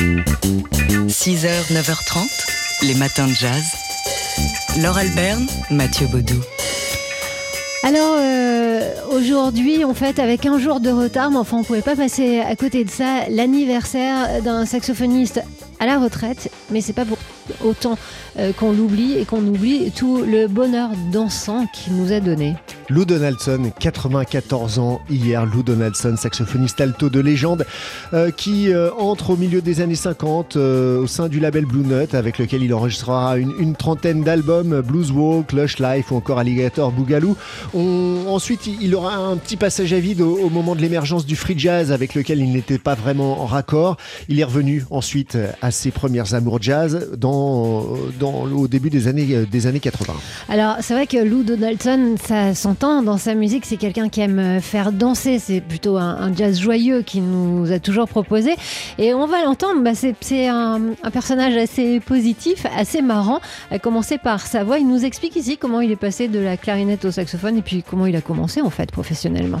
6h, 9h30, les matins de jazz. Laure Alberne, Mathieu Baudou. Alors euh, aujourd'hui, on fête avec un jour de retard, mais enfin on pouvait pas passer à côté de ça l'anniversaire d'un saxophoniste à la retraite, mais c'est pas pour autant euh, qu'on l'oublie et qu'on oublie tout le bonheur dansant qu'il nous a donné. Lou Donaldson, 94 ans hier. Lou Donaldson, saxophoniste alto de légende, euh, qui euh, entre au milieu des années 50 au sein du label Blue Note, avec lequel il enregistrera une, trentaine d'albums, Blues Walk, Lush Life ou encore Alligator Boogaloo. ensuite, il aura un petit passage à vide au, moment de l'émergence du free jazz, avec lequel il n'était pas vraiment en raccord. Il est revenu ensuite à ses premières amours jazz dans, au début des années, des années 80. Alors, c'est vrai que Lou Donaldson, ça sent dans sa musique, c'est quelqu'un qui aime euh, faire danser. C'est plutôt un, jazz joyeux qu'il nous a toujours proposé. Et on va l'entendre, bah, c'est un, personnage assez positif, assez marrant. À commencer par sa voix, il nous explique ici comment il est passé de la clarinette au saxophone et puis comment il a commencé en fait professionnellement.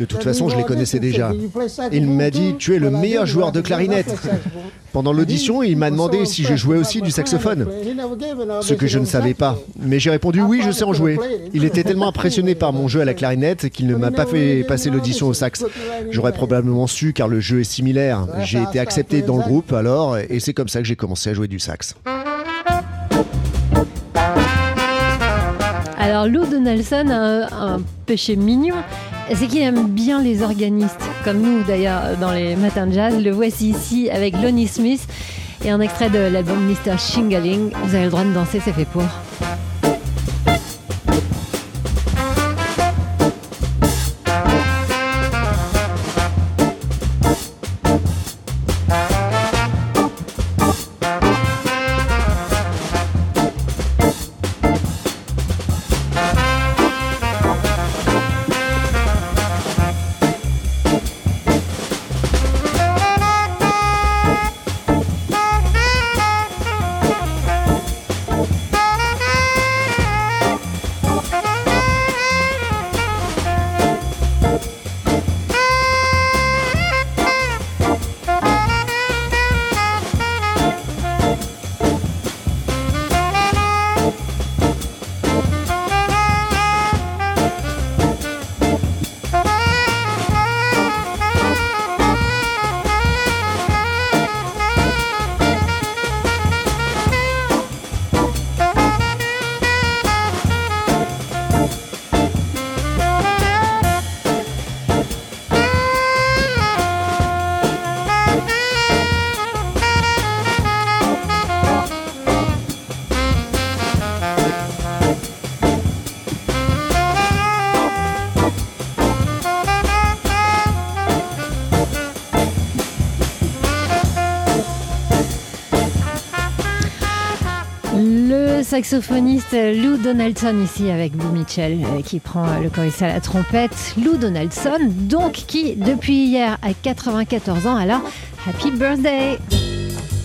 De toute façon, je les connaissais déjà. Il m'a dit Tu es le meilleur joueur de clarinette. Pendant l'audition, il m'a demandé si je jouais aussi du saxophone. Ce que je ne savais pas. Mais j'ai répondu Oui, je sais en jouer. Il était tellement impressionné par mon jeu à la clarinette qu'il ne m'a pas fait passer l'audition au sax. J'aurais probablement su car le jeu est similaire. J'ai été accepté dans le groupe alors et c'est comme ça que j'ai commencé à jouer du sax. Alors Lou Donaldson a un péché mignon, c'est qu'il aime bien les organistes, comme nous d'ailleurs dans les matins de jazz. Le voici ici avec Lonnie Smith et un extrait de l'album Mr. Shingling. Vous avez le droit de danser, c'est fait pour. Saxophoniste Lou Donaldson ici avec Boo Mitchell euh, qui prend le chorus à la trompette. Lou Donaldson, donc qui depuis hier a 94 ans, alors happy birthday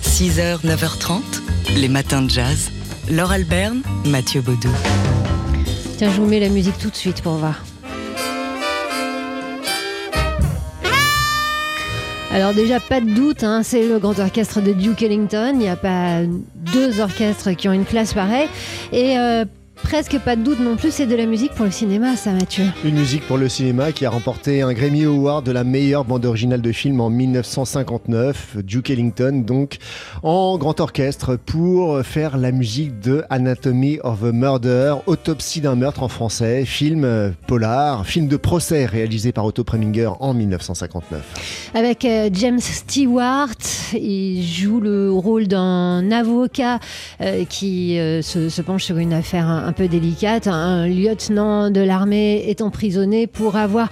6h, 9h30, les matins de jazz. Laure Alberne, Mathieu Baudou. Tiens, je vous mets la musique tout de suite pour voir. Alors déjà, pas de doute, hein, c'est le grand orchestre de Duke Ellington. Il n'y a pas deux orchestres qui ont une place pareille. Et euh, presque pas de doute non plus, c'est de la musique pour le cinéma, ça Mathieu. Une musique pour le cinéma qui a remporté un Grammy Award de la meilleure bande originale de film en 1959, Duke Ellington, donc en grand orchestre pour faire la musique de Anatomy of a Murder, Autopsie d'un meurtre en français, film euh, polar, film de procès réalisé par Otto Preminger en 1959. Avec euh, James Stewart, il joue le rôle d'un avocat euh, qui se, penche sur une affaire un peu délicate. Un lieutenant de l'armée est emprisonné pour avoir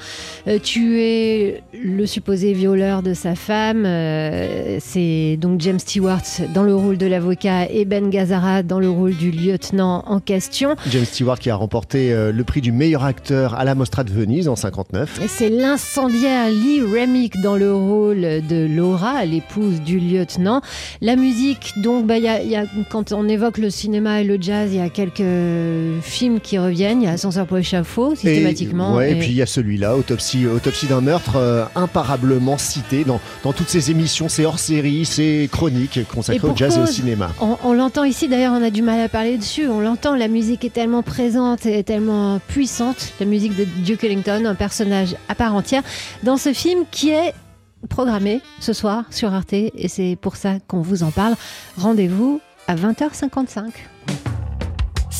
euh, tué le supposé violeur de sa femme. Euh, c'est donc James Stewart dans le rôle de l'avocat et Ben Gazzara dans le rôle du lieutenant en question. James Stewart qui a remporté euh, le prix du meilleur acteur à la Mostra de Venise en 59. Et c'est l'incendiaire Lee Remick dans le rôle de Laura, l'épouse du lieutenant. La musique, donc, bah, y y a, quand on évoque le cinéma et le jazz, il y a quelques films qui reviennent. Il y a Ascenseur pour échafaud, systématiquement. Et, et... puis il y a celui-là, Autopsie, Autopsie d'un meurtre, euh, imparablement cité dans, dans toutes ces émissions, ces hors-séries, ces chroniques consacrées au jazz et au cinéma. On, on l'entend ici, d'ailleurs, on a du mal à parler dessus. On l'entend, la musique est tellement présente et tellement puissante. La musique de Duke Ellington, un personnage à part entière, dans ce film qui est programmé ce soir sur Arte et c'est pour ça qu'on vous en parle. Rendez-vous à 20h55.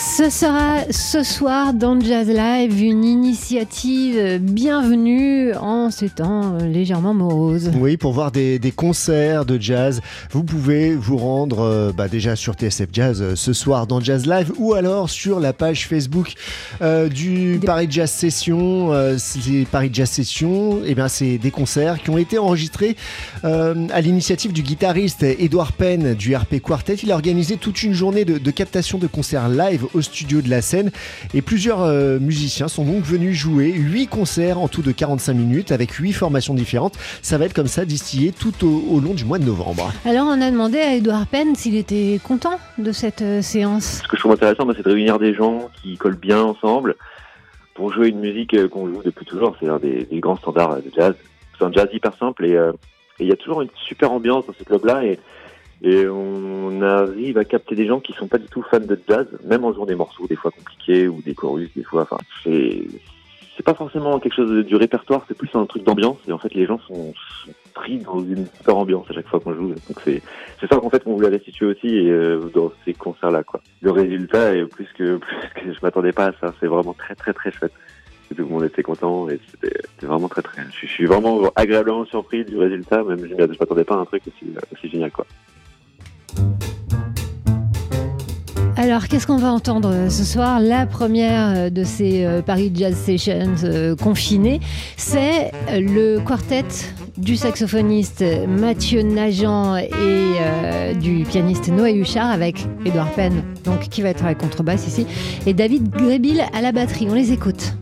Ce sera ce soir dans Jazz Live une initiative bienvenue en ces temps légèrement moroses. Oui, pour voir des, des concerts de jazz, vous pouvez vous rendre euh, bah, déjà sur TSF Jazz euh, ce soir dans Jazz Live ou alors sur la page Facebook euh, du des... Paris Jazz Session. Euh, Paris Jazz Session, et bien c'est des concerts qui ont été enregistrés euh, à l'initiative du guitariste Edouard Penn du RP Quartet. Il a organisé toute une journée de, de captation de concerts live au studio de la scène et plusieurs euh, musiciens sont donc venus jouer 8 concerts en tout de 45 minutes avec 8 formations différentes. Ça va être comme ça distillé tout au, au long du mois de novembre. Alors on a demandé à Edouard Penn s'il était content de cette euh, séance. Ce que je trouve intéressant, c'est de réunir des gens qui collent bien ensemble pour jouer une musique euh, qu'on joue depuis toujours, c'est-à-dire des, des, grands standards de jazz. C'est un jazz hyper simple et il y a toujours une super ambiance dans ce club-là et et on arrive à capter des gens qui sont pas du tout fans de jazz, même en jouant des morceaux des fois compliqués ou des chorus des fois. Enfin, c'est pas forcément quelque chose du répertoire, c'est plus un truc d'ambiance. Et en fait, les gens sont, sont, pris dans une super ambiance à chaque fois qu'on joue. Donc c'est c'est ça qu'en fait on voulait restituer aussi euh, dans ces concerts-là. Quoi. Le résultat est plus que plus que je m'attendais pas à ça. C'est vraiment très très très chouette. Tout le monde était content et c'était vraiment très très. Je, suis vraiment agréablement surpris du résultat. Même je m'attendais pas à un truc aussi, aussi génial quoi. Alors, qu'est-ce qu'on va entendre ce soir? La première de ces Paris Jazz Sessions euh, confinés, c'est le quartet du saxophoniste Mathieu Nagent et euh, du pianiste Noé Huchard avec Edouard Penn, donc qui va être à la contrebasse ici, et David Grébil à la batterie. On les écoute.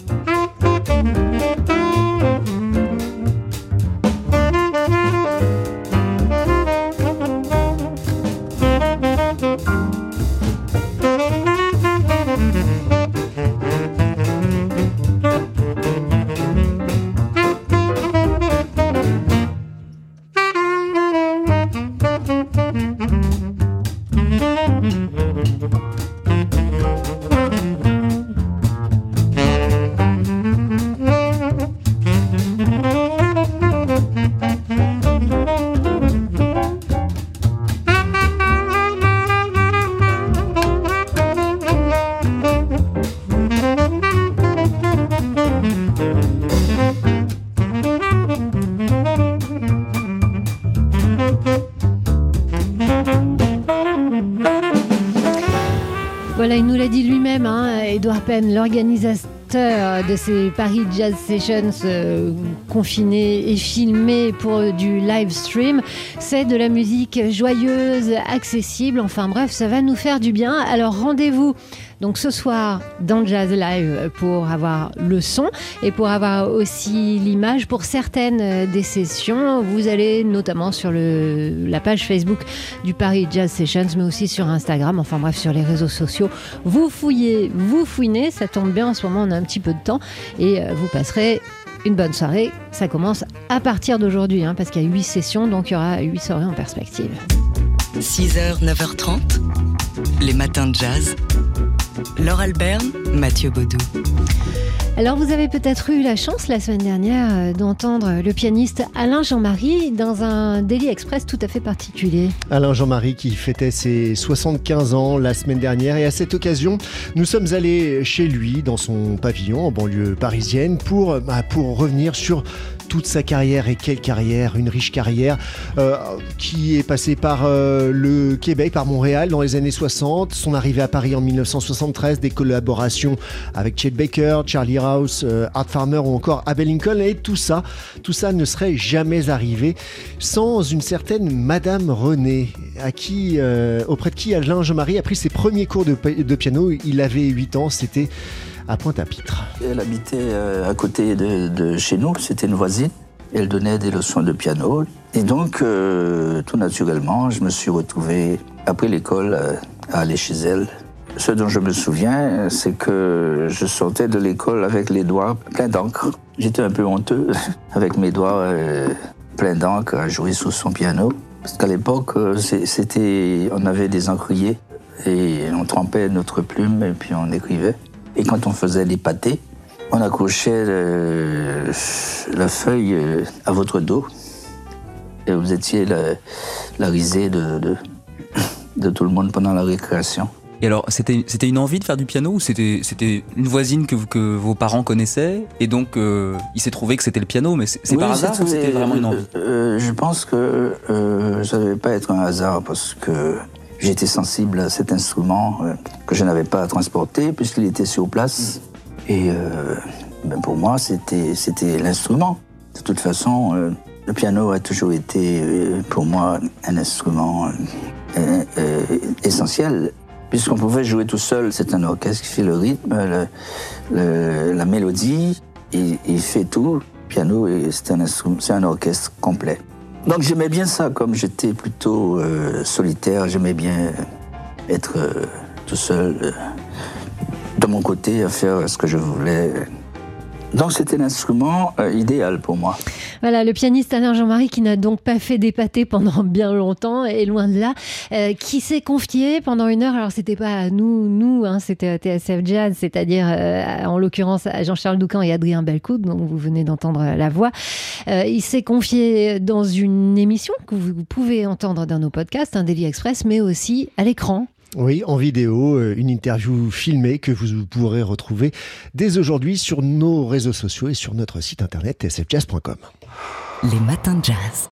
Edouard Penn, l'organisateur de ces Paris Jazz Sessions euh, confinés et filmés pour du live stream. C'est de la musique joyeuse, accessible, enfin bref, ça va nous faire du bien. Alors rendez-vous donc ce soir dans Jazz Live pour avoir le son et pour avoir aussi l'image pour certaines des sessions. Vous allez notamment sur le, la page Facebook du Paris Jazz Sessions, mais aussi sur Instagram, enfin bref, sur les réseaux sociaux. Vous fouillez, vous fouinez, ça tombe bien en ce moment, on a un petit peu de temps et vous passerez une bonne soirée. Ça commence à partir d'aujourd'hui, hein, parce qu'il y a 8 sessions, donc il y aura 8 soirées en perspective. 6h, 9h30, les matins de jazz. Laure Alberne, Mathieu Baudou. Alors vous avez peut-être eu la chance la semaine dernière euh, d'entendre le pianiste Alain Jean-Marie dans un Daily Express tout à fait particulier. Alain Jean-Marie qui fêtait ses 75 ans la semaine dernière. Et à cette occasion nous sommes allés chez lui dans son pavillon en banlieue parisienne pour, bah, pour revenir sur toute sa carrière. Et quelle carrière, une riche carrière euh, qui est passée par euh, le Québec, par Montréal dans les années 60, son arrivée à Paris en 1973, des collaborations avec Chet Baker, Charlie Euh, Art Farmer ou encore Abel Lincoln et tout ça, tout ça ne serait jamais arrivé sans une certaine Madame René, à qui, auprès de qui Alain Jean-Marie a pris ses premiers cours de, de piano. Il avait 8 ans, c'était à Pointe-à-Pitre. Elle habitait euh, à côté de, chez nous, c'était une voisine. Elle donnait des leçons de piano. Et donc, euh, tout naturellement, je me suis retrouvé, après l'école, euh, à aller chez elle. Ce dont je me souviens, c'est que je sortais de l'école avec les doigts pleins d'encre. J'étais un peu honteux, avec mes doigts pleins d'encre, à jouer sous son piano. Parce qu'à l'époque, c'était, on avait des encriers et on trempait notre plume et puis on écrivait. Et quand on faisait les pâtés, on accrochait la feuille euh, à votre dos. Et vous étiez la, risée de, tout le monde pendant la récréation. Et alors, c'était, c'était une envie de faire du piano ou c'était, c'était une voisine que, que vos parents connaissaient et donc euh, il s'est trouvé que c'était le piano, mais c'est, par hasard ou c'était vraiment une envie? euh, Je pense que ça ne devait pas être un hasard parce que J'étais sensible à cet instrument euh, que je n'avais pas à transporter puisqu'il était sur place. Et euh, ben pour moi, c'était, c'était l'instrument. De toute façon, euh, le piano a toujours été pour moi un instrument essentiel. Puisqu'on pouvait jouer tout seul, c'est un orchestre qui fait le rythme, la mélodie, il, fait tout. Piano, c'est un, un orchestre complet. Donc j'aimais bien ça, comme j'étais plutôt euh, solitaire, j'aimais bien être euh, tout seul euh, de mon côté à faire ce que je voulais. Donc c'était l'instrument euh, idéal pour moi. Voilà, le pianiste Alain Jean-Marie qui n'a donc pas fait d'épater pendant bien longtemps, et loin de là, euh, qui s'est confié pendant une heure, alors c'était pas à nous, nous, hein, c'était à TSF Jazz, c'est-à-dire euh, en l'occurrence à Jean-Charles Doucan et Adrien Belcout, dont vous venez d'entendre la voix. il s'est confié dans une émission que vous pouvez entendre dans nos podcasts, un Daily Express, mais aussi à l'écran. Oui, en vidéo, euh, une interview filmée que vous pourrez retrouver dès aujourd'hui sur nos réseaux sociaux et sur notre site internet tsfjazz.com. Les matins de jazz.